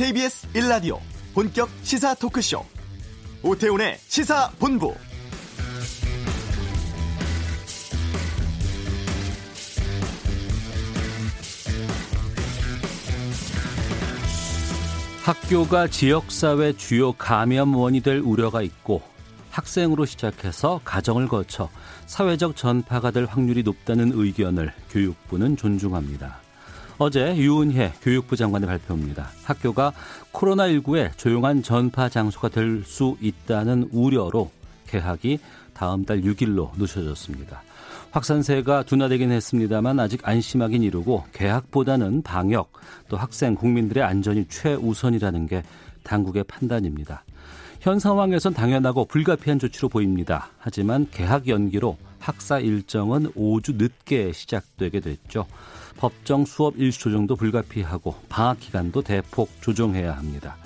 KBS 1라디오 본격 시사 토크쇼 오태훈의 시사본부 학교가 지역사회 주요 감염원이 될 우려가 있고 학생으로 시작해서 가정을 거쳐 사회적 전파가 될 확률이 높다는 의견을 교육부는 존중합니다. 어제 유은혜 교육부 장관의 발표입니다. 학교가 코로나19의 조용한 전파 장소가 될 수 있다는 우려로 개학이 다음 달 6일로 늦춰졌습니다. 확산세가 둔화되긴 했습니다만 아직 안심하긴 이르고 개학보다는 방역 또 학생 국민들의 안전이 최우선이라는 게 당국의 판단입니다. 현 상황에선 당연하고 불가피한 조치로 보입니다. 하지만 개학 연기로 학사 일정은 5주 늦게 시작되게 됐죠. 법정 수업 일수 조정도 불가피하고 방학 기간도 대폭 조정해야 합니다.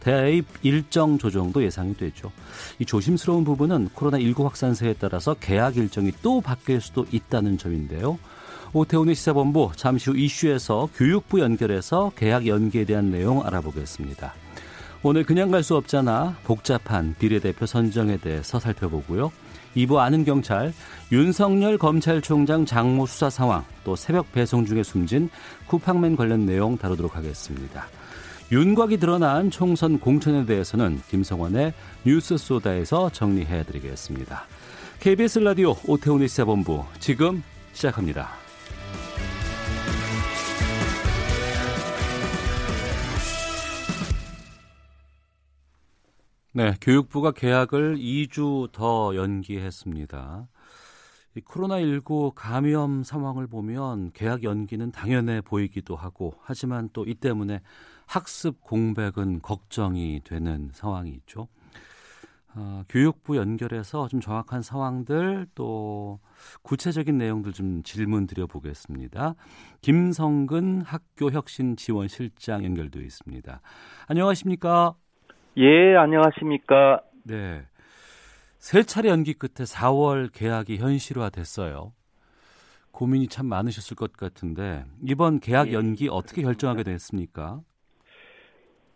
대입 일정 조정도 예상이 되죠. 이 조심스러운 부분은 코로나19 확산세에 따라서 개학 일정이 또 바뀔 수도 있다는 점인데요. 오태훈의 시사본부 잠시 후 이슈에서 교육부 연결해서 개학 연기에 대한 내용 알아보겠습니다. 오늘 그냥 갈 수 없잖아 복잡한 비례대표 선정에 대해서 살펴보고요. 2부 아는 경찰 윤석열 검찰총장 장모 수사 상황 또 새벽 배송 중에 숨진 쿠팡맨 관련 내용 다루도록 하겠습니다. 윤곽이 드러난 총선 공천에 대해서는 김성원의 뉴스 소다에서 정리해 드리겠습니다. KBS 라디오 오태훈의 시사본부 지금 시작합니다. 네, 교육부가 계약을 2주 더 연기했습니다. 코로나19 감염 상황을 보면 계약 연기는 당연해 보이기도 하고 하지만 또 이 때문에 학습 공백은 걱정이 되는 상황이 있죠. 어, 교육부 연결해서 좀 정확한 상황들 또 구체적인 내용들 좀 질문 드려보겠습니다. 김성근 학교혁신지원실장 연결되어 있습니다. 안녕하십니까? 예, 안녕하십니까? 네. 세 차례 연기 끝에 4월 계약이 현실화됐어요. 고민이 참 많으셨을 것 같은데 이번 계약 예, 연기 어떻게 결정하게 됐습니까?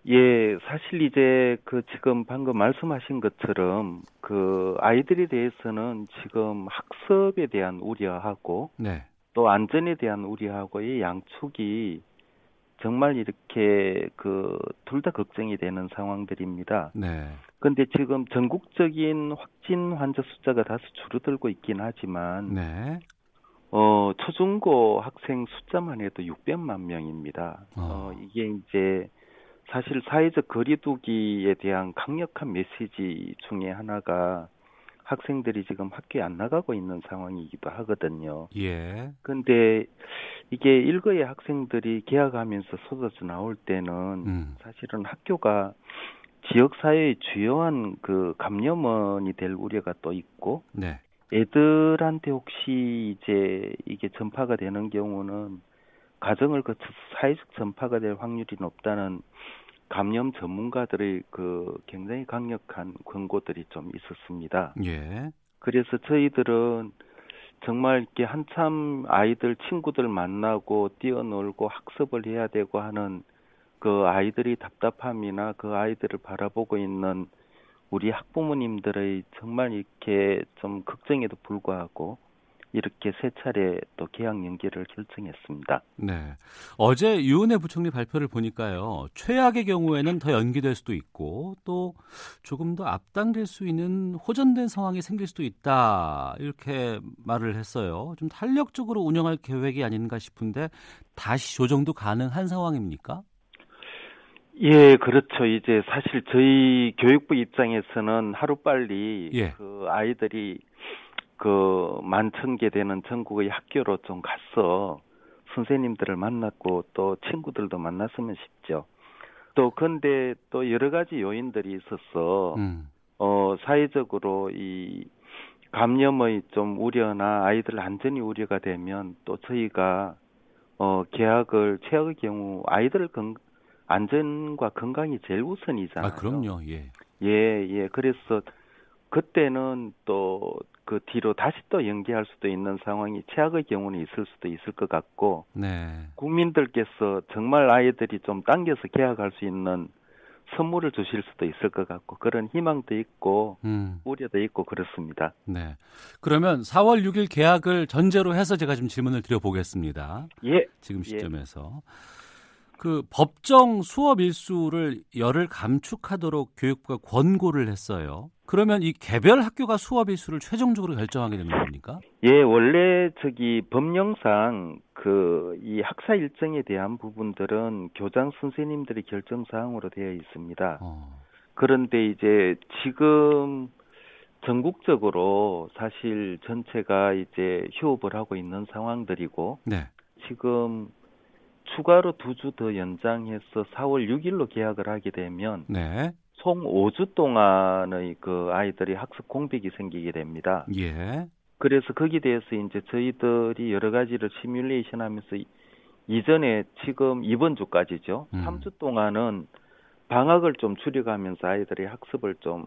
예, 사실 이제 그 지금 방금 말씀하신 것처럼 그 아이들에 대해서는 지금 학습에 대한 우려하고 네. 또 안전에 대한 우려하고의 양축이 정말 이렇게 그 둘 다 걱정이 되는 상황들입니다. 네. 근데 지금 전국적인 확진 환자 숫자가 다소 줄어들고 있긴 하지만 네. 어, 초중고 학생 숫자만 해도 600만 명입니다. 어. 어, 이게 이제 사실 사회적 거리두기에 대한 강력한 메시지 중에 하나가 학생들이 지금 학교에 안 나가고 있는 상황이기도 하거든요. 예. 근데 이게 일거의 학생들이 개학하면서 쏟아져 나올 때는 음. 사실은 학교가 지역 사회의 주요한 그 감염원이 될 우려가 또 있고 네. 애들한테 혹시 이제 이게 전파가 되는 경우는 가정을 거쳐서 사회적 전파가 될 확률이 높다는 감염 전문가들의 그 굉장히 강력한 권고들이 좀 있었습니다. 예. 그래서 저희들은 정말 이렇게 한참 아이들 친구들 만나고 뛰어놀고 학습을 해야 되고 하는 그 아이들이 답답함이나 그 아이들을 바라보고 있는 우리 학부모님들의 정말 이렇게 좀 걱정에도 불구하고 이렇게 세 차례 또 개학 연기를 결정했습니다. 네. 어제 유은혜 부총리 발표를 보니까요. 최악의 경우에는 더 연기될 수도 있고 또 조금 더 앞당길 수 있는 호전된 상황이 생길 수도 있다. 이렇게 말을 했어요. 좀 탄력적으로 운영할 계획이 아닌가 싶은데 다시 조정도 가능한 상황입니까? 예, 그렇죠. 이제 사실 저희 교육부 입장에서는 하루빨리 예. 그 아이들이 그 만천 개 되는 전국의 학교로 좀 가서 선생님들을 만났고 또 친구들도 만났으면 싶죠. 또 근데 또 여러 가지 요인들이 있어서 음. 어 사회적으로 이 감염의 좀 우려나 아이들 안전이 우려가 되면 또 저희가 어 계약을 최악의 경우 아이들 건 안전과 건강이 제일 우선이잖아요. 아, 그럼요. 예. 예, 예. 그래서 그때는 또 그 뒤로 다시 또 연기할 수도 있는 상황이 최악의 경우는 있을 수도 있을 것 같고 네. 국민들께서 정말 아이들이 좀 당겨서 계약할 수 있는 선물을 주실 수도 있을 것 같고 그런 희망도 있고 음. 우려도 있고 그렇습니다. 네. 그러면 4월 6일 계약을 전제로 해서 제가 좀 질문을 드려보겠습니다. 예. 지금 시점에서. 예. 그 법정 수업 일수를 열을 감축하도록 교육부가 권고를 했어요. 그러면 이 개별 학교가 수업 일수를 최종적으로 결정하게 되는 겁니까? 예, 원래 저기 법령상 그 이 학사 일정에 대한 부분들은 교장 선생님들의 결정 사항으로 되어 있습니다. 어. 그런데 이제 지금 전국적으로 사실 전체가 이제 휴업을 하고 있는 상황들이고 네. 지금 추가로 두 주 더 연장해서 4월 6일로 계약을 하게 되면 네. 총 5주 동안의 그 아이들이 학습 공백이 생기게 됩니다. 예. 그래서 거기에 대해서 이제 저희들이 여러 가지를 시뮬레이션 하면서 이전에 지금 이번 주까지죠. 음. 3주 동안은 방학을 좀 줄여가면서 아이들이 학습을 좀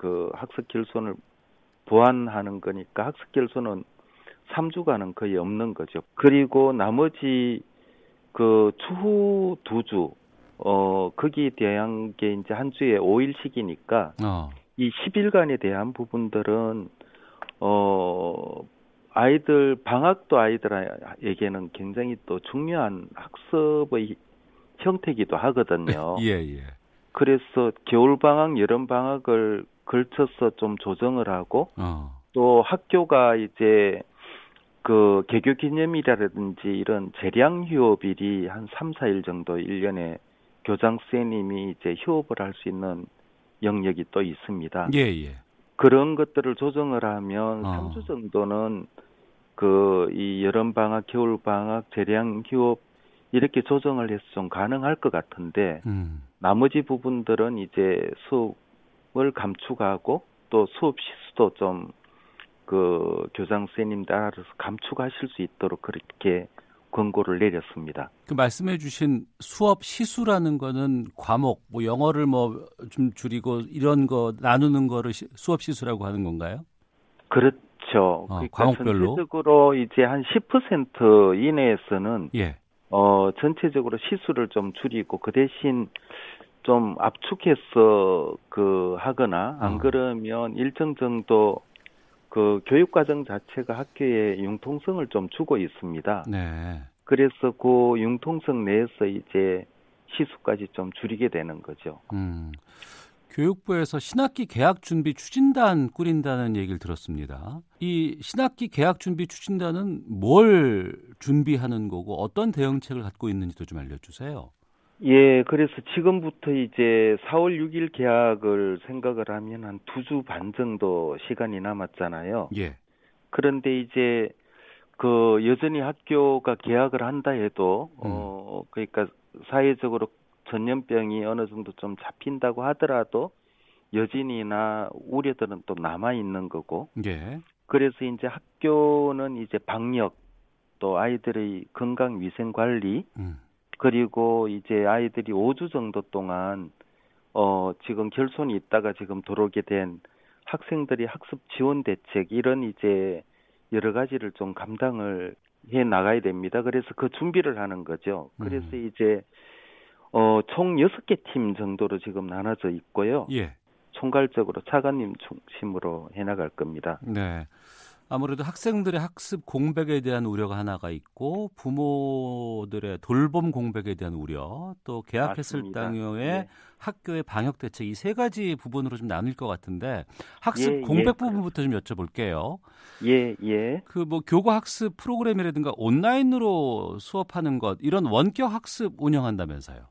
그 학습 결손을 보완하는 거니까 학습 결손은 3주간은 거의 없는 거죠. 그리고 나머지 그 추후 두 주, 어, 거기에 대한 게 이제 한 주에 5일씩이니까, 어. 이 10일간에 대한 부분들은, 어, 아이들, 방학도 아이들에게는 굉장히 또 중요한 학습의 형태기도 하거든요. 예, 예. 그래서 겨울 방학, 여름 방학을 걸쳐서 좀 조정을 하고, 어. 또 학교가 이제 그 개교 기념일이라든지 이런 재량 휴업일이 한 3, 4일 정도 1년에 교장 선생님이 이제 휴업을 할 수 있는 영역이 또 있습니다. 예, 예. 그런 것들을 조정을 하면 어. 3주 정도는 그 이 여름 방학, 겨울 방학, 재량 휴업 이렇게 조정을 해서 좀 가능할 것 같은데 음. 나머지 부분들은 이제 수업을 감축하고 또 수업 시수도 좀 그 교장 선생님들 알아서 감축하실 수 있도록 그렇게 권고를 내렸습니다. 그 말씀해 주신 수업 시수라는 거는 과목 뭐 영어를 뭐 좀 줄이고 이런 거 나누는 거를 시, 수업 시수라고 하는 건가요? 그렇죠. 어, 그러니까 과목별로 전체적으로 이제 한 10% 이내에서는 예. 어 전체적으로 시수를 좀 줄이고 그 대신 좀 압축해서 그 하거나 안 어. 그러면 일정 정도 그 교육 과정 자체가 학교에 융통성을 좀 주고 있습니다. 네. 그래서 그 융통성 내에서 이제 시수까지 좀 줄이게 되는 거죠. 음. 교육부에서 신학기 개학 준비 추진단 꾸린다는 얘기를 들었습니다. 이 신학기 개학 준비 추진단은 뭘 준비하는 거고 어떤 대응책을 갖고 있는지도 좀 알려주세요. 예, 그래서 지금부터 이제 4월 6일 계약을 생각을 하면 한 두 주 반 정도 시간이 남았잖아요. 예. 그런데 이제 그 여전히 학교가 계약을 한다 해도 음. 어 그러니까 사회적으로 전염병이 어느 정도 좀 잡힌다고 하더라도 여진이나 우려들은 또 남아 있는 거고. 예. 그래서 이제 학교는 이제 방역 또 아이들의 건강 위생 관리 음. 그리고 이제 아이들이 5주 정도 동안 어 지금 결손이 있다가 지금 들어오게 된 학생들이 학습 지원 대책 이런 이제 여러 가지를 좀 감당을 해 나가야 됩니다. 그래서 그 준비를 하는 거죠. 그래서 음. 이제 어총 6개 팀 정도로 지금 나눠져 있고요. 예. 총괄적으로 차관님 중심으로 해 나갈 겁니다. 네. 아무래도 학생들의 학습 공백에 대한 우려가 하나가 있고 부모들의 돌봄 공백에 대한 우려 또 개학했을 당의 네. 학교의 방역 대책 이 세 가지 부분으로 좀 나눌 것 같은데 학습 예, 공백 예. 부분부터 좀 여쭤볼게요. 예, 예. 그 뭐 교과 학습 프로그램이라든가 온라인으로 수업하는 것 이런 원격 학습 운영한다면서요.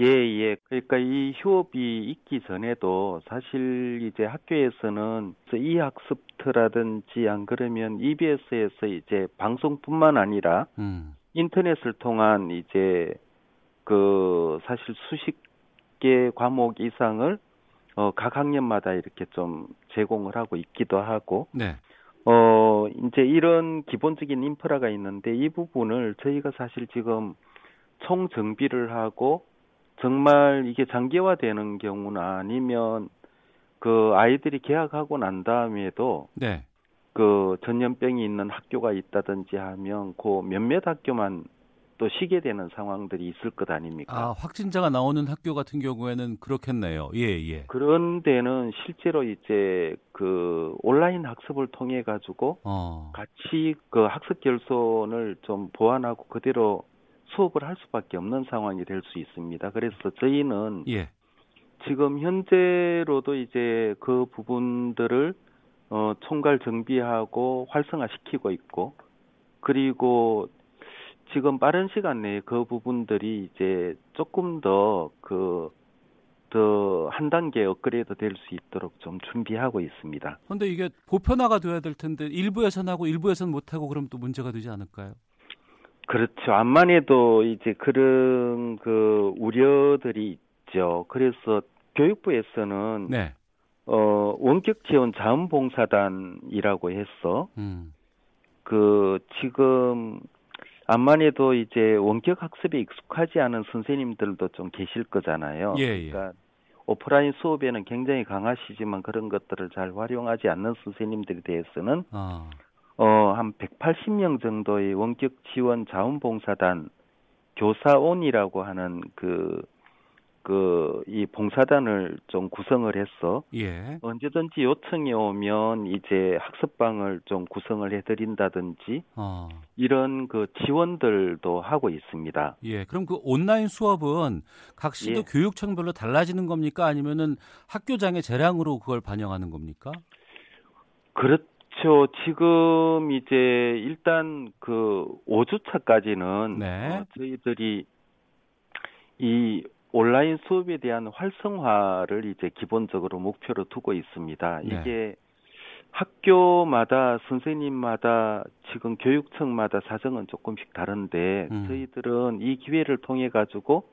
예, 예. 그러니까 이 휴업이 있기 전에도 사실 이제 학교에서는 이 학습트라든지 안 그러면 EBS에서 이제 방송뿐만 아니라 음. 인터넷을 통한 이제 그 사실 수십 개 과목 이상을 어, 각 학년마다 이렇게 좀 제공을 하고 있기도 하고 네. 어, 이제 이런 기본적인 인프라가 있는데 이 부분을 저희가 사실 지금 총 정비를 하고 정말 이게 장기화되는 경우나 아니면 그 아이들이 개학하고 난 다음에도 네. 그 전염병이 있는 학교가 있다든지 하면 그 몇몇 학교만 또 쉬게 되는 상황들이 있을 것 아닙니까? 아, 확진자가 나오는 학교 같은 경우에는 그렇겠네요. 예, 예. 그런 데는 실제로 이제 그 온라인 학습을 통해 가지고 어. 같이 그 학습 결손을 좀 보완하고 그대로 수업을 할 수밖에 없는 상황이 될 수 있습니다. 그래서 저희는 예. 지금 현재로도 이제 그 부분들을 어 총괄 정비하고 활성화시키고 있고 그리고 지금 빠른 시간 내에 그 부분들이 이제 조금 더 그 더 한 단계 업그레이드 될 수 있도록 좀 준비하고 있습니다. 그런데 이게 보편화가 돼야 될 텐데 일부에서는 하고 일부에서는 못 하고 그럼 또 문제가 되지 않을까요? 그렇죠. 암만 해도 이제 그런 그 우려들이 있죠. 그래서 교육부에서는 네. 어 원격 지원 자원봉사단이라고 해서 음. 그 지금 암만 해도 이제 원격 학습에 익숙하지 않은 선생님들도 좀 계실 거잖아요. 예, 예. 그러니까 오프라인 수업에는 굉장히 강하시지만 그런 것들을 잘 활용하지 않는 선생님들에 대해서는 아. 어, 한 180명 정도의 원격 지원 자원봉사단 교사온이라고 하는 그, 그, 이 봉사단을 좀 구성을 해서 예. 언제든지 요청이 오면 이제 학습방을 좀 구성을 해드린다든지 어. 이런 그 지원들도 하고 있습니다. 예. 그럼 그 온라인 수업은 각 시도 예. 교육청별로 달라지는 겁니까? 아니면은 학교장의 재량으로 그걸 반영하는 겁니까? 그렇 죠. 지금 이제 일단 그 5주차까지는 네. 어, 저희들이 이 온라인 수업에 대한 활성화를 이제 기본적으로 목표로 두고 있습니다. 네. 이게 학교마다 선생님마다 지금 교육청마다 사정은 조금씩 다른데 음. 저희들은 이 기회를 통해 가지고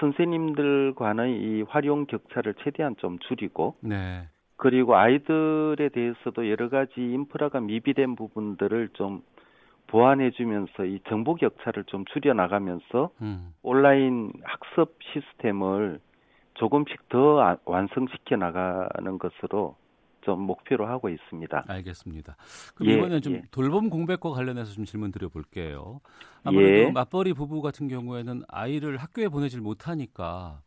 선생님들 간의 이 활용 격차를 최대한 좀 줄이고 네. 그리고 아이들에 대해서도 여러 가지 인프라가 미비된 부분들을 좀 보완해주면서 이 정보 격차를 좀 줄여나가면서 음. 온라인 학습 시스템을 조금씩 더 아- 완성시켜 나가는 것으로 좀 목표로 하고 있습니다. 알겠습니다. 그럼 예, 이번엔 좀 예. 돌봄 공백과 관련해서 좀 질문 드려볼게요. 아무래도 예. 맞벌이 부부 같은 경우에는 아이를 학교에 보내질 못하니까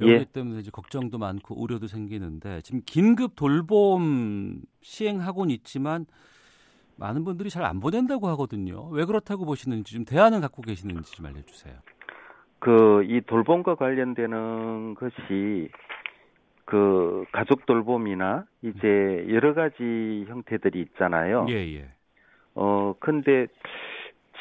여기 예. 때문에 이제 걱정도 많고 우려도 생기는데 지금 긴급 돌봄 시행하고는 있지만 많은 분들이 잘 안 보낸다고 하거든요. 왜 그렇다고 보시는지 좀 대안을 갖고 계시는지 좀 알려주세요. 그 이 돌봄과 관련되는 것이 그 가족 돌봄이나 이제 여러 가지 형태들이 있잖아요. 예, 예. 어, 근데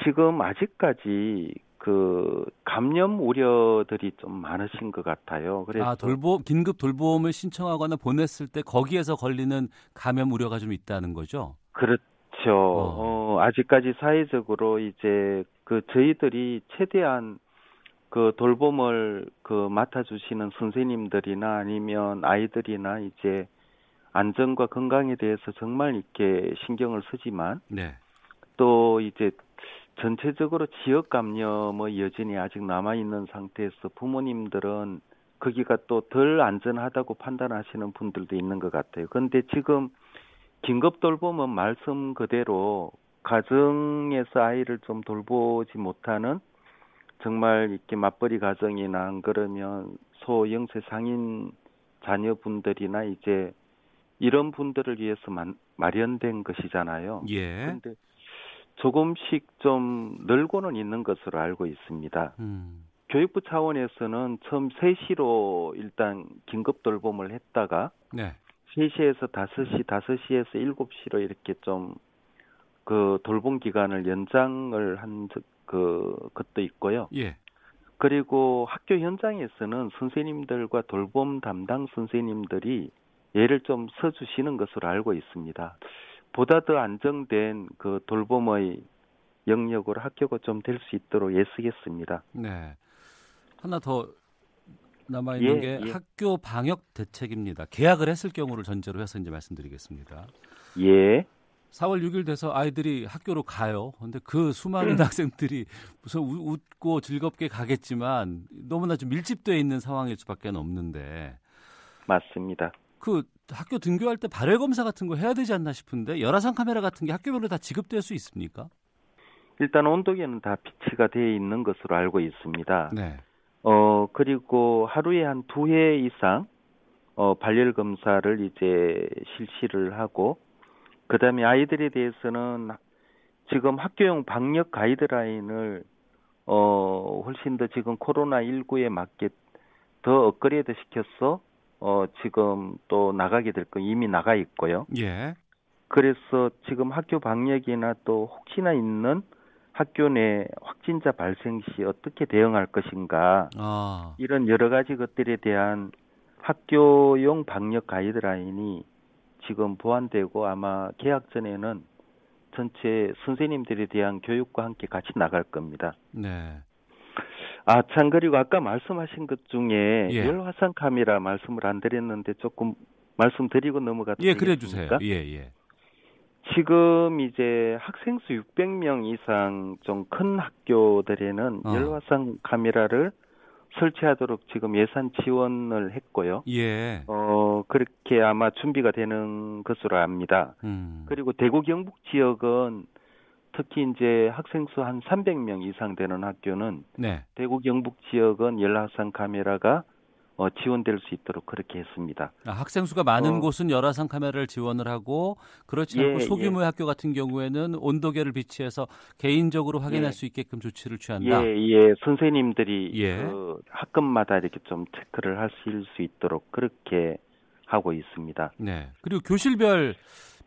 지금 아직까지 그 감염 우려들이 좀 많으신 것 같아요. 그래서 아, 돌봄 긴급 돌봄을 신청하거나 보냈을 때 거기에서 걸리는 감염 우려가 좀 있다는 거죠. 그렇죠. 어, 아직까지 사회적으로 이제 그 저희들이 최대한 그 돌봄을 그 맡아주시는 선생님들이나 아니면 아이들이나 이제 안전과 건강에 대해서 정말 이렇게 신경을 쓰지만 네. 또 이제 전체적으로 지역 감염의 여진이 아직 남아 있는 상태에서 부모님들은 거기가 또 덜 안전하다고 판단하시는 분들도 있는 것 같아요. 그런데 지금 긴급 돌봄은 말씀 그대로 가정에서 아이를 좀 돌보지 못하는 정말 이렇게 맞벌이 가정이나 안 그러면 소영세 상인 자녀분들이나 이제 이런 분들을 위해서 만, 마련된 것이잖아요. 예. 그런데 조금씩 좀 늘고는 있는 것으로 알고 있습니다. 음. 교육부 차원에서는 처음 3시로 일단 긴급 돌봄을 했다가 네. 3시에서 5시, 5시에서 7시로 이렇게 좀 그 돌봄 기간을 연장을 한 그 것도 있고요. 예. 그리고 학교 현장에서는 선생님들과 돌봄 담당 선생님들이 예를 좀 서주시는 것으로 알고 있습니다. 보다 더 안정된 그 돌봄의 영역으로 학교가 좀 될 수 있도록 애쓰겠습니다. 네. 하나 더 남아 있는 예, 게 예. 학교 방역 대책입니다. 계약을 했을 경우를 전제로 해서 이제 말씀드리겠습니다. 예. 4월 6일 돼서 아이들이 학교로 가요. 근데 그 수많은 학생들이 우- 웃고 즐겁게 가겠지만 너무나 좀 밀집되어 있는 상황일 수밖에 없는데 맞습니다. 그 학교 등교할 때 발열 검사 같은 거 해야 되지 않나 싶은데 열화상 카메라 같은 게 학교별로 다 지급될 수 있습니까? 일단 온도계는 다 비치가 되어 있는 것으로 알고 있습니다. 네. 어 그리고 하루에 한 두 회 이상 어 발열 검사를 이제 실시를 하고 그다음에 아이들에 대해서는 지금 학교용 방역 가이드라인을 어 훨씬 더 지금 코로나 19에 맞게 더 업그레이드 시켜서 어 지금 또 나가게 될 거 이미 나가 있고요. 예. 그래서 지금 학교 방역이나 또 혹시나 있는 학교 내 확진자 발생 시 어떻게 대응할 것인가 아. 이런 여러 가지 것들에 대한 학교용 방역 가이드라인이 지금 보완되고 아마 개학 전에는 전체 선생님들에 대한 교육과 함께 같이 나갈 겁니다. 네. 아, 참, 그리고 아까 말씀하신 것 중에 예. 열화상 카메라 말씀을 안 드렸는데 조금 말씀드리고 넘어가도 예, 그래 주세요. 예, 예. 지금 이제 학생 수 600명 이상 좀 큰 학교들에는 어. 열화상 카메라를 설치하도록 지금 예산 지원을 했고요. 예. 어, 그렇게 아마 준비가 되는 것으로 압니다. 음. 그리고 대구 경북 지역은 특히 이제 학생 수 한 300명 이상 되는 학교는 네. 대구 경북 지역은 열화상 카메라가 어, 지원될 수 있도록 그렇게 했습니다. 아, 학생 수가 많은 어, 곳은 열화상 카메라를 지원을 하고 그렇지 않고 예, 소규모의 예. 학교 같은 경우에는 온도계를 비치해서 개인적으로 확인할 예. 수 있게끔 조치를 취한다. 예, 예. 선생님들이 예. 그 학급마다 이렇게 좀 체크를 하실 수 있도록 그렇게 하고 있습니다. 네. 그리고 교실별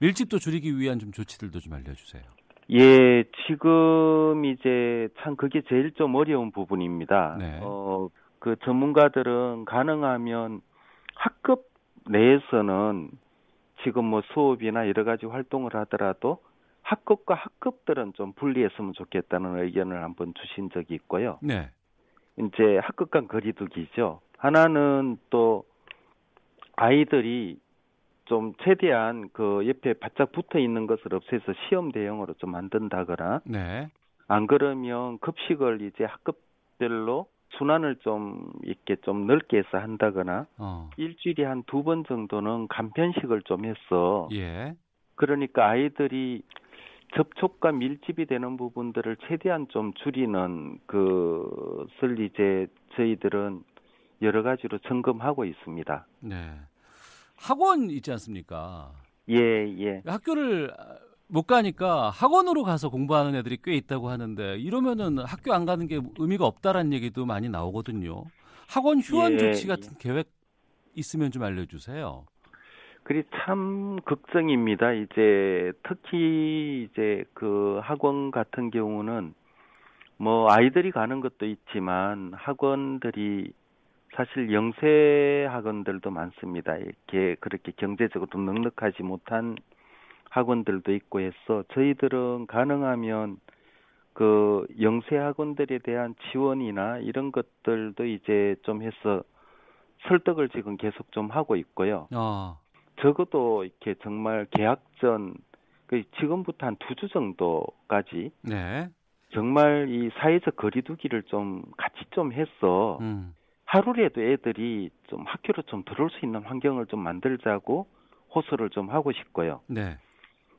밀집도 줄이기 위한 좀 조치들도 좀 알려주세요. 예, 지금 이제 참 그게 제일 좀 어려운 부분입니다. 네. 어, 그 전문가들은 가능하면 학급 내에서는 지금 뭐 수업이나 여러 가지 활동을 하더라도 학급과 학급들은 좀 분리했으면 좋겠다는 의견을 한번 주신 적이 있고요. 네. 이제 학급 간 거리두기죠. 하나는 또 아이들이 좀 최대한 그 옆에 바짝 붙어 있는 것을 없애서 시험 대형으로 좀 만든다거나 네. 안 그러면 급식을 이제 학급별로 순환을 좀 이렇게 좀 넓게 해서 한다거나 어. 일주일에 한 두 번 정도는 간편식을 좀 했어. 예. 그러니까 아이들이 접촉과 밀집이 되는 부분들을 최대한 좀 줄이는 그것을 이제 저희들은 여러 가지로 점검하고 있습니다. 네. 학원 있지 않습니까? 예, 예. 학교를 못 가니까 학원으로 가서 공부하는 애들이 꽤 있다고 하는데 이러면은 학교 안 가는 게 의미가 없다라는 얘기도 많이 나오거든요. 학원 휴원 예. 조치 같은 계획 있으면 좀 알려주세요. 그리 참 걱정입니다. 이제 특히 이제 그 학원 같은 경우는 뭐 아이들이 가는 것도 있지만 학원들이 사실 영세 학원들도 많습니다. 이렇게 그렇게 경제적으로 좀 넉넉하지 못한 학원들도 있고 해서 저희들은 가능하면 그 영세 학원들에 대한 지원이나 이런 것들도 이제 좀 해서 설득을 지금 계속 좀 하고 있고요. 어. 적어도 이렇게 정말 계약 전그 지금부터 한 두 주 정도까지 네. 정말 이 사회적 거리두기를 좀 같이 좀 해서 음. 하루라도 애들이 좀 학교로 좀 들어올 수 있는 환경을 좀 만들자고 호소를 좀 하고 싶고요. 네.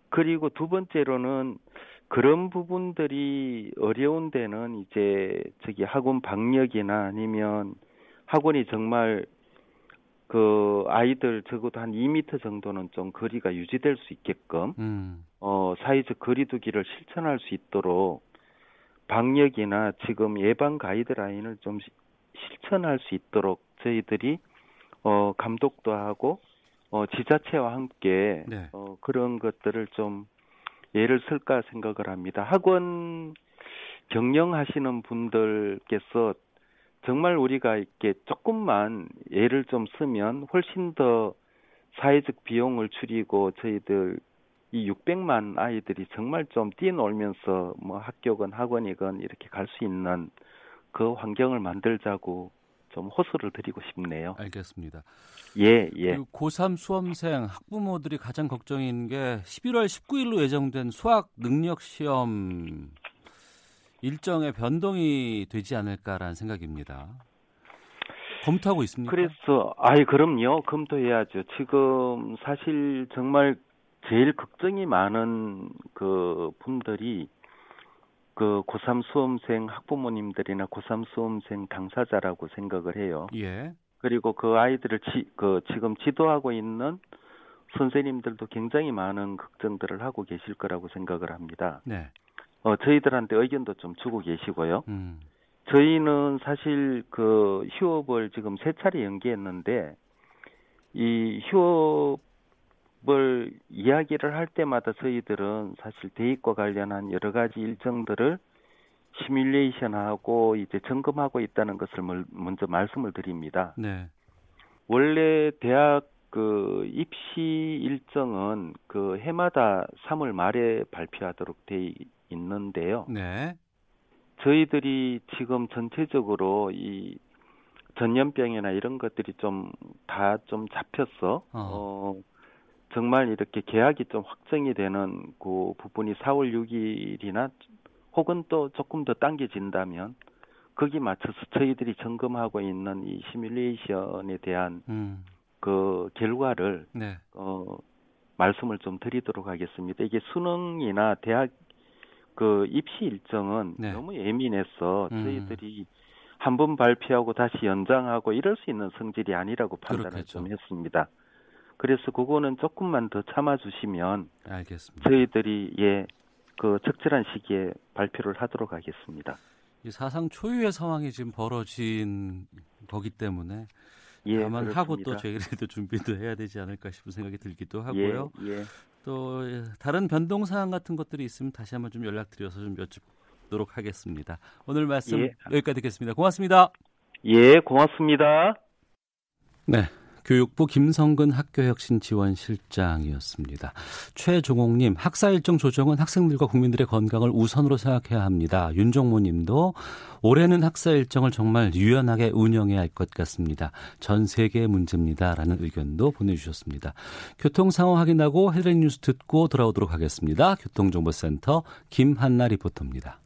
그리고 두 번째로는 그런 부분들이 어려운 데는 이제 저기 학원 방역이나 아니면 학원이 정말 그 아이들 적어도 한 2미터 정도는 좀 거리가 유지될 수 있게끔 음. 어 사회적 거리두기를 실천할 수 있도록 방역이나 지금 예방 가이드라인을 좀 실천할 수 있도록 저희들이 어 감독도 하고 어, 지자체와 함께 네. 어, 그런 것들을 좀 예를 쓸까 생각을 합니다. 학원 경영하시는 분들께서 정말 우리가 이렇게 조금만 예를 좀 쓰면 훨씬 더 사회적 비용을 줄이고 저희들 이 600만 아이들이 정말 좀 뛰놀면서 뭐 학교건 학원이건 이렇게 갈 수 있는 그 환경을 만들자고 좀 호소를 드리고 싶네요. 알겠습니다. 예, 예. 고3 수험생 학부모들이 가장 걱정인 게 11월 19일로 예정된 수학 능력 시험 일정의 변동이 되지 않을까라는 생각입니다. 검토하고 있습니까? 그래서 아이 그럼요 검토해야죠. 지금 사실 정말 제일 걱정이 많은 그 분들이 그 고3 수험생 학부모님들이나 고3 수험생 당사자라고 생각을 해요. 예. 그리고 그 아이들을 지, 그 지금 지도하고 있는 선생님들도 굉장히 많은 걱정들을 하고 계실 거라고 생각을 합니다. 네. 어, 저희들한테 의견도 좀 주고 계시고요. 음. 저희는 사실 그 휴업을 지금 세 차례 연기했는데 이 휴업 을 이야기를 할 때마다 저희들은 사실 대입과 관련한 여러 가지 일정들을 시뮬레이션하고 이제 점검하고 있다는 것을 먼저 말씀을 드립니다. 네. 원래 대학 그 입시 일정은 그 해마다 3월 말에 발표하도록 돼 있는데요. 네. 저희들이 지금 전체적으로 이 전염병이나 이런 것들이 좀 다좀 좀 잡혔어. 어. 어. 정말 이렇게 계약이 좀 확정이 되는 그 부분이 4월 6일이나 혹은 또 조금 더 당겨진다면 거기 맞춰서 저희들이 점검하고 있는 이 시뮬레이션에 대한 음. 그 결과를 네. 어 말씀을 좀 드리도록 하겠습니다. 이게 수능이나 대학 그 입시 일정은 네. 너무 예민해서 음. 저희들이 한 번 발표하고 다시 연장하고 이럴 수 있는 성질이 아니라고 판단을 그렇겠죠. 좀 했습니다. 그래서 그거는 조금만 더 참아 주시면 알겠습니다. 저희들이 예, 그 적절한 시기에 발표를 하도록 하겠습니다. 이 사상 초유의 상황이 지금 벌어진 거기 때문에 예, 감안하고 또 저희들도 준비도 해야 되지 않을까 싶은 생각이 들기도 하고요. 예, 예. 또 다른 변동 사항 같은 것들이 있으면 다시 한번 좀 연락드려서 좀 여쭙도록 하겠습니다. 오늘 말씀 예. 여기까지 듣겠습니다. 고맙습니다. 예, 고맙습니다. 네. 교육부 김성근 학교혁신지원실장이었습니다. 최종옥님, 학사 일정 조정은 학생들과 국민들의 건강을 우선으로 생각해야 합니다. 윤종모님도 올해는 학사 일정을 정말 유연하게 운영해야 할 것 같습니다. 전 세계의 문제입니다라는 의견도 보내주셨습니다. 교통 상황 확인하고 헤드라인 뉴스 듣고 돌아오도록 하겠습니다. 교통정보센터 김한나 리포터입니다.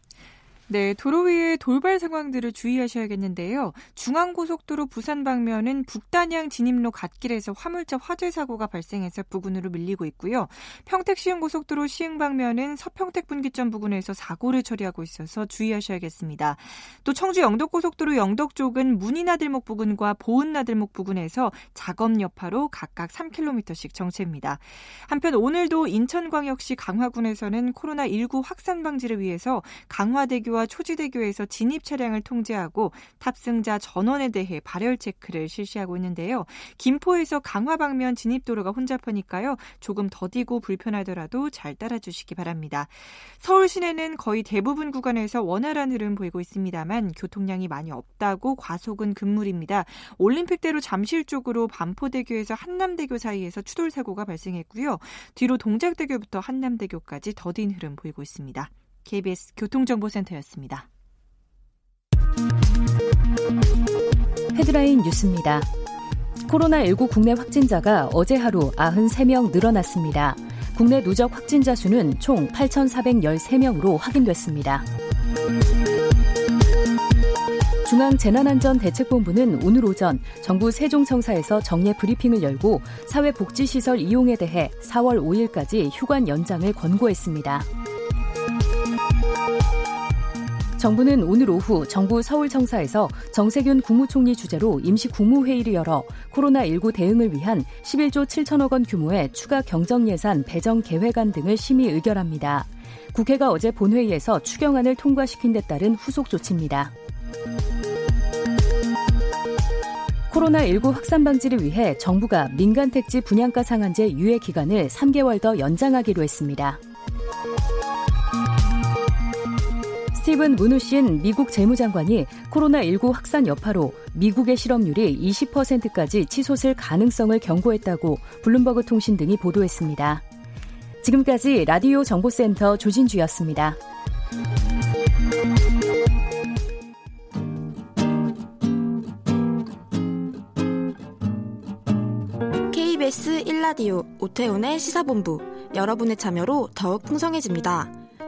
네, 도로 위에 돌발 상황들을 주의하셔야겠는데요. 중앙고속도로 부산 방면은 북단양 진입로 갓길에서 화물차 화재 사고가 발생해서 부근으로 밀리고 있고요. 평택 시흥고속도로 시흥 방면은 서평택 분기점 부근에서 사고를 처리하고 있어서 주의하셔야겠습니다. 또 청주 영덕고속도로 영덕 쪽은 문이나들목 부근과 보은나들목 부근에서 작업 여파로 각각 3km씩 정체입니다. 한편 오늘도 인천광역시 강화군에서는 코로나19 확산 방지를 위해서 강화대교 대교와 초지대교에서 진입 차량을 통제하고 탑승자 전원에 대해 발열 체크를 실시하고 있는데요. 김포에서 강화 방면 진입도로가 혼잡하니까요. 조금 더디고 불편하더라도 잘 따라주시기 바랍니다. 서울 시내는 거의 대부분 구간에서 원활한 흐름 보이고 있습니다만 교통량이 많이 없다고 과속은 금물입니다. 올림픽대로 잠실 쪽으로 반포대교에서 한남대교 사이에서 추돌 사고가 발생했고요. 뒤로 동작대교부터 한남대교까지 더딘 흐름 보이고 있습니다. KBS 교통정보센터였습니다. 헤드라인 뉴스입니다. 코로나19 국내 확진자가 어제 하루 93명 늘어났습니다. 국내 누적 확진자 수는 총 8,413명으로 확인됐습니다. 중앙재난안전대책본부는 오늘 오전 정부 세종청사에서 정례 브리핑을 열고 사회복지시설 이용에 대해 4월 5일까지 휴관 연장을 권고했습니다. 정부는 오늘 오후 정부 서울청사에서 정세균 국무총리 주재로 임시 국무회의를 열어 코로나19 대응을 위한 11조 7천억 원 규모의 추가 경정 예산 배정 계획안 등을 심의 의결합니다. 국회가 어제 본회의에서 추경안을 통과시킨 데 따른 후속 조치입니다. 코로나19 확산 방지를 위해 정부가 민간 택지 분양가 상한제 유예 기간을 3개월 더 연장하기로 했습니다. 스티븐 무누신 미국 재무장관이 코로나19 확산 여파로 미국의 실업률이 20%까지 치솟을 가능성을 경고했다고 블룸버그 통신 등이 보도했습니다. 지금까지 라디오 정보센터 조진주였습니다. KBS 1라디오 오태훈의 시사본부 여러분의 참여로 더욱 풍성해집니다.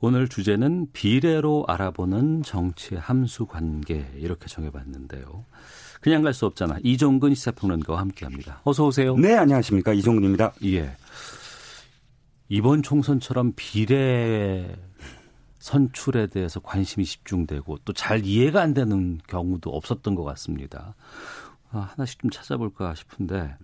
오늘 주제는 비례로 알아보는 정치의 함수 관계 이렇게 정해봤는데요. 그냥 갈 수 없잖아. 이종근 시사평론가와 함께합니다. 어서 오세요. 네, 안녕하십니까 이종근입니다. 예. 이번 총선처럼 비례 선출에 대해서 관심이 집중되고 또 잘 이해가 안 되는 경우도 없었던 것 같습니다. 아, 하나씩 좀 찾아볼까 싶은데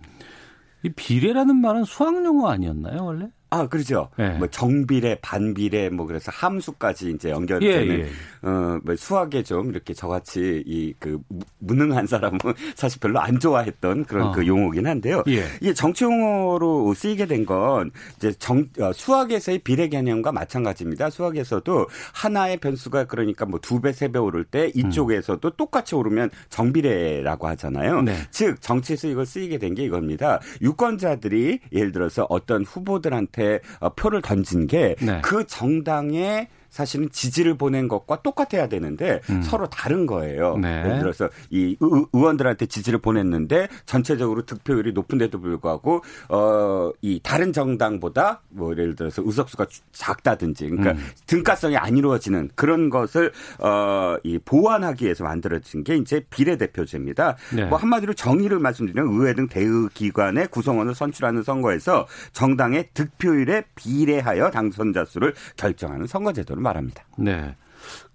이 비례라는 말은 수학 용어 아니었나요 원래? 아, 그렇죠. 예. 뭐 정비례, 반비례, 뭐 그래서 함수까지 이제 연결되는 예, 예. 어, 뭐 수학에 좀 이렇게 저같이 이 그 무능한 사람은 사실 별로 안 좋아했던 그런 어. 그 용어긴 한데요. 예. 이게 정치 용어로 쓰이게 된 건 이제 정 어, 수학에서의 비례 개념과 마찬가지입니다. 수학에서도 하나의 변수가 그러니까 뭐 두 배, 세 배 오를 때 이쪽에서도 음. 똑같이 오르면 정비례라고 하잖아요. 네. 즉 정치에서 이걸 쓰이게 된 게 이겁니다. 유권자들이 예를 들어서 어떤 후보들한테 어, 표를 던진 게그 네. 그 정당의 사실은 지지를 보낸 것과 똑같아야 되는데 음. 서로 다른 거예요. 네. 예를 들어서 이 의원들한테 지지를 보냈는데 전체적으로 득표율이 높은데도 불구하고 어 이 다른 정당보다 뭐 예를 들어서 의석수가 작다든지 그러니까 음. 등가성이 안 이루어지는 그런 것을 어이 보완하기 위해서 만들어진 게 이제 비례대표제입니다. 네. 뭐 한마디로 정의를 말씀드리면 의회 등 대의 기관의 구성원을 선출하는 선거에서 정당의 득표율에 비례하여 당선자 수를 결정하는 선거제도를 말합니다. 네.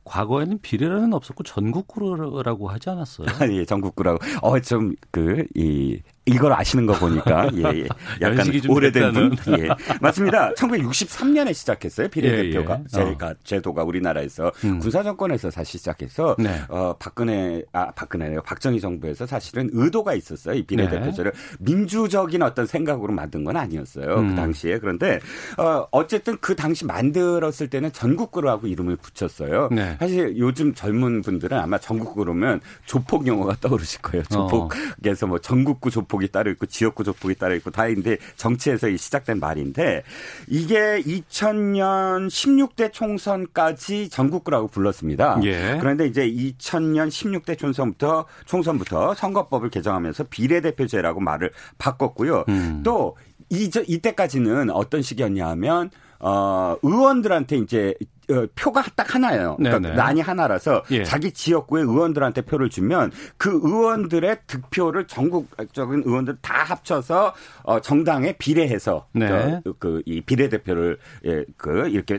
과거에는 비례라는 없었고 전국구라고 하지 않았어요? 예, 전국구라고. 어, 좀, 그, 이, 이걸 아시는 거 보니까 예, 예. 약간 오래된 분. 예. 맞습니다. 1963년에 시작했어요. 비례대표가 예, 예. 제가 어. 제도가 우리나라에서 음. 군사 정권에서 다시 시작해서 네. 어 박근혜 아 박근혜요. 박정희 정부에서 사실은 의도가 있었어요. 이 비례대표제를 네. 민주적인 어떤 생각으로 만든 건 아니었어요. 그 음. 그 당시에. 그런데 어 어쨌든 그 당시 만들었을 때는 전국구라고 이름을 붙였어요. 네. 사실 요즘 젊은 분들은 아마 전국구로면 조폭 용어가 떠오르실 거예요. 어. 조폭에서 뭐 전국구 조폭 조폭이 따로 있고 지역구 조폭이 따로 있고 다 있는데 정치에서 시작된 말인데 이게 2000년 16대 총선까지 전국구라고 불렀습니다. 예. 그런데 이제 2000년 16대 총선부터 총선부터 선거법을 개정하면서 비례대표제라고 말을 바꿨고요. 음. 또 이, 이때까지는 어떤 식이었냐 하면 어, 의원들한테 이제 어, 표가 딱 하나예요. 그러니까 네네. 난이 하나라서 예. 자기 지역구의 의원들한테 표를 주면 그 의원들의 득표를 전국적인 의원들 다 합쳐서 어, 정당에 비례해서 네. 그이 비례대표를 예, 그 이렇게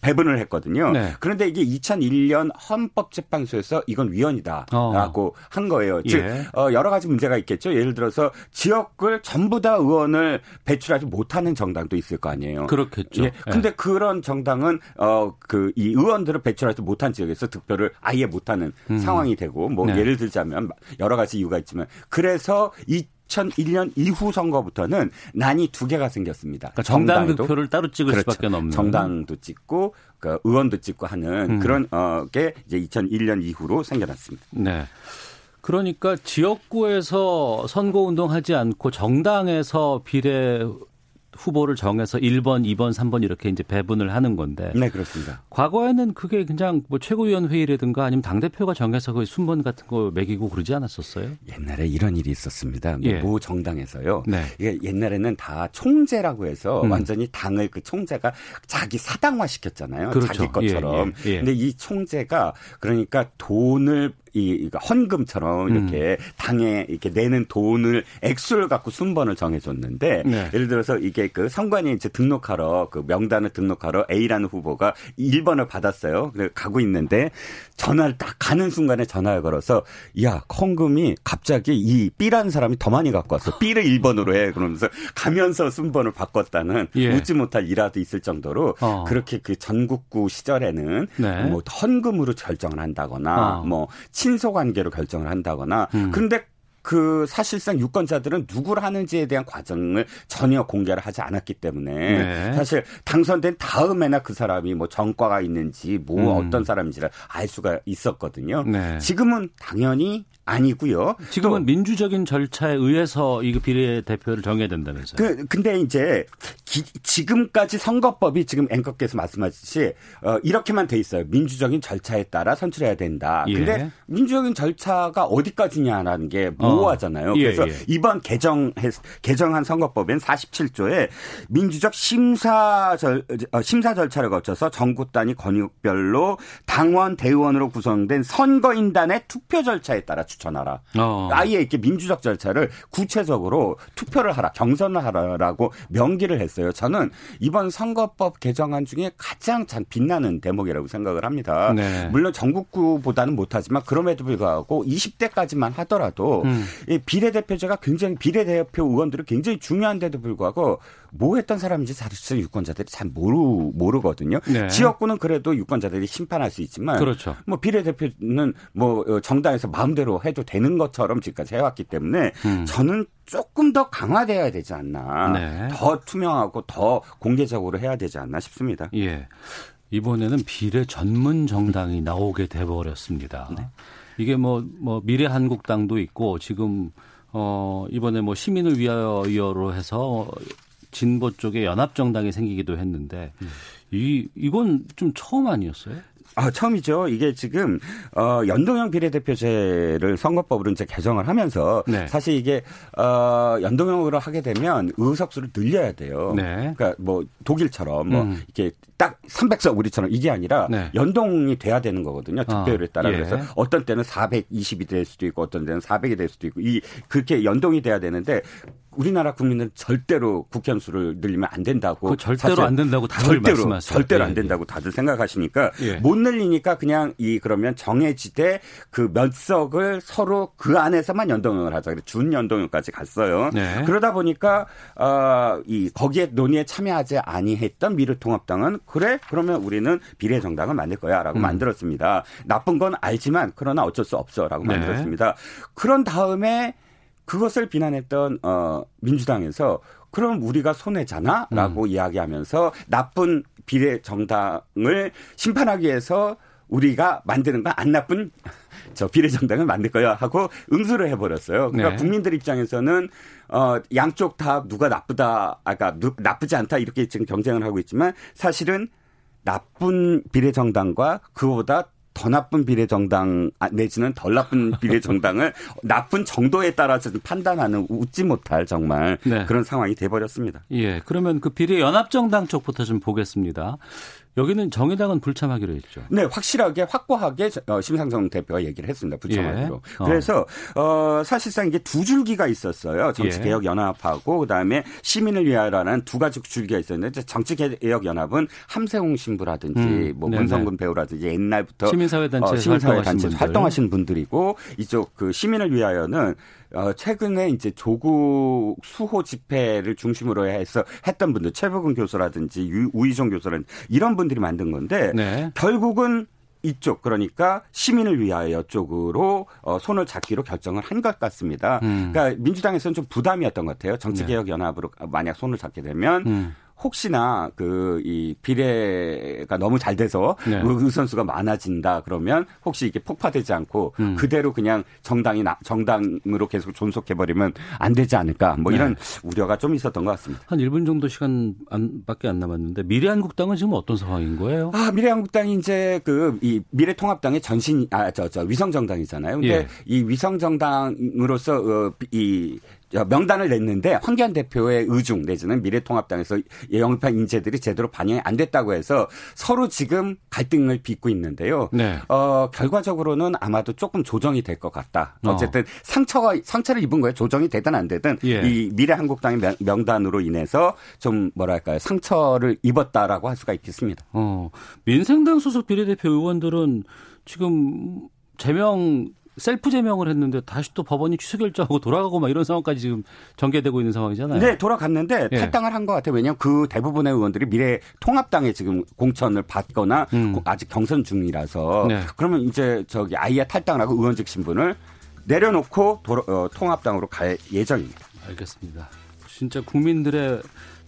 배분을 했거든요. 네. 그런데 이게 2001년 헌법재판소에서 이건 위헌이다라고 어. 한 거예요. 즉 예. 어, 여러 가지 문제가 있겠죠. 예를 들어서 지역을 전부 다 의원을 배출하지 못하는 정당도 있을 거 아니에요. 그렇겠죠. 예. 근데 예. 그런 정당은 어그 이 의원들을 배출하지 못한 지역에서 득표를 아예 못하는 음. 상황이 되고 뭐 네. 예를 들자면 여러 가지 이유가 있지만 그래서 이 2001년 이후 선거부터는 난이 두 개가 생겼습니다. 그러니까 정당 득표를 따로 찍을 그렇죠. 수밖에 없는. 정당도 찍고 그 의원도 찍고 하는 음. 그런 어 게 이제 2001년 이후로 생겨났습니다. 네. 그러니까 지역구에서 선거 운동하지 않고 정당에서 비례 후보를 정해서 1번, 2번, 3번 이렇게 이제 배분을 하는 건데. 네, 그렇습니다. 과거에는 그게 그냥 뭐 최고위원 회의라든가 아니면 당 대표가 정해서 그 순번 같은 거 매기고 그러지 않았었어요? 옛날에 이런 일이 있었습니다. 뭐 예. 모 정당에서요. 네. 이게 옛날에는 다 총재라고 해서 음. 완전히 당을 그 총재가 자기 사당화 시켰잖아요. 그렇죠. 자기 것처럼. 예, 예, 예. 근데 이 총재가 그러니까 돈을 이 헌금처럼 이렇게 음. 당에 이렇게 내는 돈을 액수를 갖고 순번을 정해줬는데 네. 예를 들어서 이게 그 선관위 이제 등록하러 그 명단을 등록하러 A라는 후보가 1번을 받았어요. 그래 가고 있는데 전화를 딱 가는 순간에 전화를 걸어서 야 헌금이 갑자기 이 B라는 사람이 더 많이 갖고 왔어. B를 1번으로 해. 그러면서 가면서 순번을 바꿨다는 예. 웃지 못할 일화도 있을 정도로 어. 그렇게 그 전국구 시절에는 네. 뭐 헌금으로 결정을 한다거나 어. 뭐 친소 관계로 결정을 한다거나 음. 그런데 그 사실상 유권자들은 누구를 하는지에 대한 과정을 전혀 공개를 하지 않았기 때문에 네. 사실 당선된 다음에나 그 사람이 뭐 전과가 있는지 뭐 음. 어떤 사람인지를 알 수가 있었거든요. 네. 지금은 당연히 아니고요. 지금은 민주적인 절차에 의해서 이 비례대표를 정해야 된다면서요. 그 근데 이제 기, 지금까지 선거법이 지금 앵커께서 말씀하셨듯이 어, 이렇게만 돼 있어요. 민주적인 절차에 따라 선출해야 된다. 예. 근데 민주적인 절차가 어디까지냐라는 게 모호하잖아요. 어. 예, 그래서 예. 이번 개정 개정한 선거법엔 47조에 민주적 심사 절 어, 심사 절차를 거쳐서 전국 단위 권역별로 당원 대의원으로 구성된 선거인단의 투표 절차에 따라 추천하라. 어. 아예 이렇게 민주적 절차를 구체적으로 투표를 하라, 경선을 하라라고 명기를 했어요. 저는 이번 선거법 개정안 중에 가장 참 빛나는 대목이라고 생각을 합니다. 네. 물론 전국구보다는 못하지만 그럼에도 불구하고 20대까지만 하더라도 음. 이 비례대표제가 굉장히 비례대표 의원들이 굉장히 중요한데도 불구하고 뭐 했던 사람인지 사실 유권자들이 잘 모르 모르거든요. 네. 지역구는 그래도 유권자들이 심판할 수 있지만 그렇죠. 뭐 비례대표는 뭐 어, 정당에서 마음대로 해도 되는 것처럼 지금까지 해왔기 때문에 음. 저는 조금 더 강화돼야 되지 않나. 네. 더 투명하고 더 공개적으로 해야 되지 않나 싶습니다. 예. 이번에는 비례 전문 정당이 나오게 돼 버렸습니다. 네. 이게 뭐, 뭐, 미래 한국당도 있고, 지금, 어, 이번에 뭐 시민을 위하여로 해서 진보 쪽에 연합정당이 생기기도 했는데 음. 이 이건 좀 처음 아니었어요? 아, 처음이죠. 이게 지금 어 연동형 비례대표제를 선거법으로 이제 개정을 하면서 네. 사실 이게 어 연동형으로 하게 되면 의석수를 늘려야 돼요. 네. 그러니까 뭐 독일처럼 뭐 음. 이렇게 딱 300석 우리처럼 이게 아니라 네. 연동이 돼야 되는 거거든요. 득표율에 따라 아, 예. 그래서 어떤 때는 420이 될 수도 있고 어떤 때는 400이 될 수도 있고 이 그렇게 연동이 돼야 되는데 우리나라 국민은 절대로 국현수를 늘리면 안 된다고. 절대로 안 된다고 다들 절대로, 말씀하세요. 절대로 예, 안 된다고 다들 생각하시니까 예. 못 늘리니까 그냥 이 그러면 정해지되 그 몇 석을 서로 그 안에서만 연동형을 하자. 그래 준 연동형까지 갔어요. 네. 그러다 보니까 어이 거기에 논의에 참여하지 아니했던 미래통합당은 그래 그러면 우리는 비례정당을 만들 거야라고 음. 만들었습니다. 나쁜 건 알지만 그러나 어쩔 수 없어라고 네. 만들었습니다. 그런 다음에 그것을 비난했던 어 민주당에서 그럼 우리가 손해잖아라고 음. 이야기하면서 나쁜 비례 정당을 심판하기 위해서 우리가 만드는 건 안 나쁜 저 비례 정당을 만들 거야 하고 응수를 해버렸어요. 그러니까 네. 국민들 입장에서는 어 양쪽 다 누가 나쁘다, 아까 그러니까 나쁘지 않다 이렇게 지금 경쟁을 하고 있지만 사실은 나쁜 비례 정당과 그보다 더 나쁜 비례 정당 아, 내지는 덜 나쁜 비례 정당을 나쁜 정도에 따라서 판단하는 웃지 못할 정말 네. 그런 상황이 돼버렸습니다. 예, 그러면 그 비례 연합 정당 쪽부터 좀 보겠습니다. 여기는 정의당은 불참하기로 했죠. 네, 확실하게 확고하게 어, 심상정 대표가 얘기를 했습니다. 불참하기로. 예. 어. 그래서 어 사실상 이게 두 줄기가 있었어요. 정치개혁 연합하고 그다음에 시민을 위하여라는 두 가지 줄기가 있었는데 정치개혁 연합은 함세홍 신부라든지 음. 뭐 문성근 배우라든지 옛날부터 시민사회 단체 어, 시민사회 단체 활동하신 분들이고 이쪽 그 시민을 위하여는 어, 최근에 이제 조국 수호 집회를 중심으로 해서 했던 분들 최복은 교수라든지 우희종 교수라든지 이런 분들이 만든 건데 네. 결국은 이쪽 그러니까 시민을 위하여 쪽으로 어, 손을 잡기로 결정을 한 것 같습니다. 음. 그러니까 민주당에서는 좀 부담이었던 것 같아요. 정치개혁 네. 연합으로 만약 손을 잡게 되면 음. 혹시나 그 이 비례가 너무 잘 돼서 네. 의선수가 많아진다 그러면 혹시 이게 폭파되지 않고 음. 그대로 그냥 정당이 나, 정당으로 계속 존속해 버리면 안 되지 않을까 뭐 이런 네. 우려가 좀 있었던 것 같습니다. 한 1분 정도 시간 안, 밖에 안 남았는데 미래한국당은 지금 어떤 상황인 거예요? 아, 미래한국당이 이제 그 이 미래통합당의 전신 아저저 위성정당이잖아요. 근데 예. 이 위성정당으로서 어, 이 명단을 냈는데 황교안 대표의 의중 내지는 미래통합당에서 영입한 인재들이 제대로 반영이 안 됐다고 해서 서로 지금 갈등을 빚고 있는데요. 네. 어, 결과적으로는 아마도 조금 조정이 될 것 같다. 어. 어쨌든 어. 상처가 상처를 입은 거예요. 조정이 되든 안 되든 예. 이 미래한국당의 명단으로 인해서 좀 뭐랄까요 상처를 입었다라고 할 수가 있겠습니다. 어, 민생당 소속 비례대표 의원들은 지금 제명 셀프 제명을 했는데 다시 또 법원이 취소 결정하고 돌아가고 막 이런 상황까지 지금 전개되고 있는 상황이잖아요. 네, 돌아갔는데 예. 탈당을 한 것 같아요. 왜냐하면 그 대부분의 의원들이 미래 통합당에 지금 공천을 받거나 음. 아직 경선 중이라서 네. 그러면 이제 저기 아예 탈당을 하고 의원직 신분을 내려놓고 도로, 어, 통합당으로 갈 예정입니다. 알겠습니다. 진짜 국민들의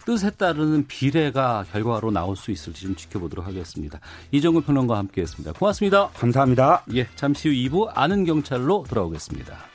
뜻에 따르는 비례가 결과로 나올 수 있을지 좀 지켜보도록 하겠습니다. 이정우 평론가와 함께했습니다. 고맙습니다. 감사합니다. 예, 잠시 후 2부 아는 경찰로 돌아오겠습니다.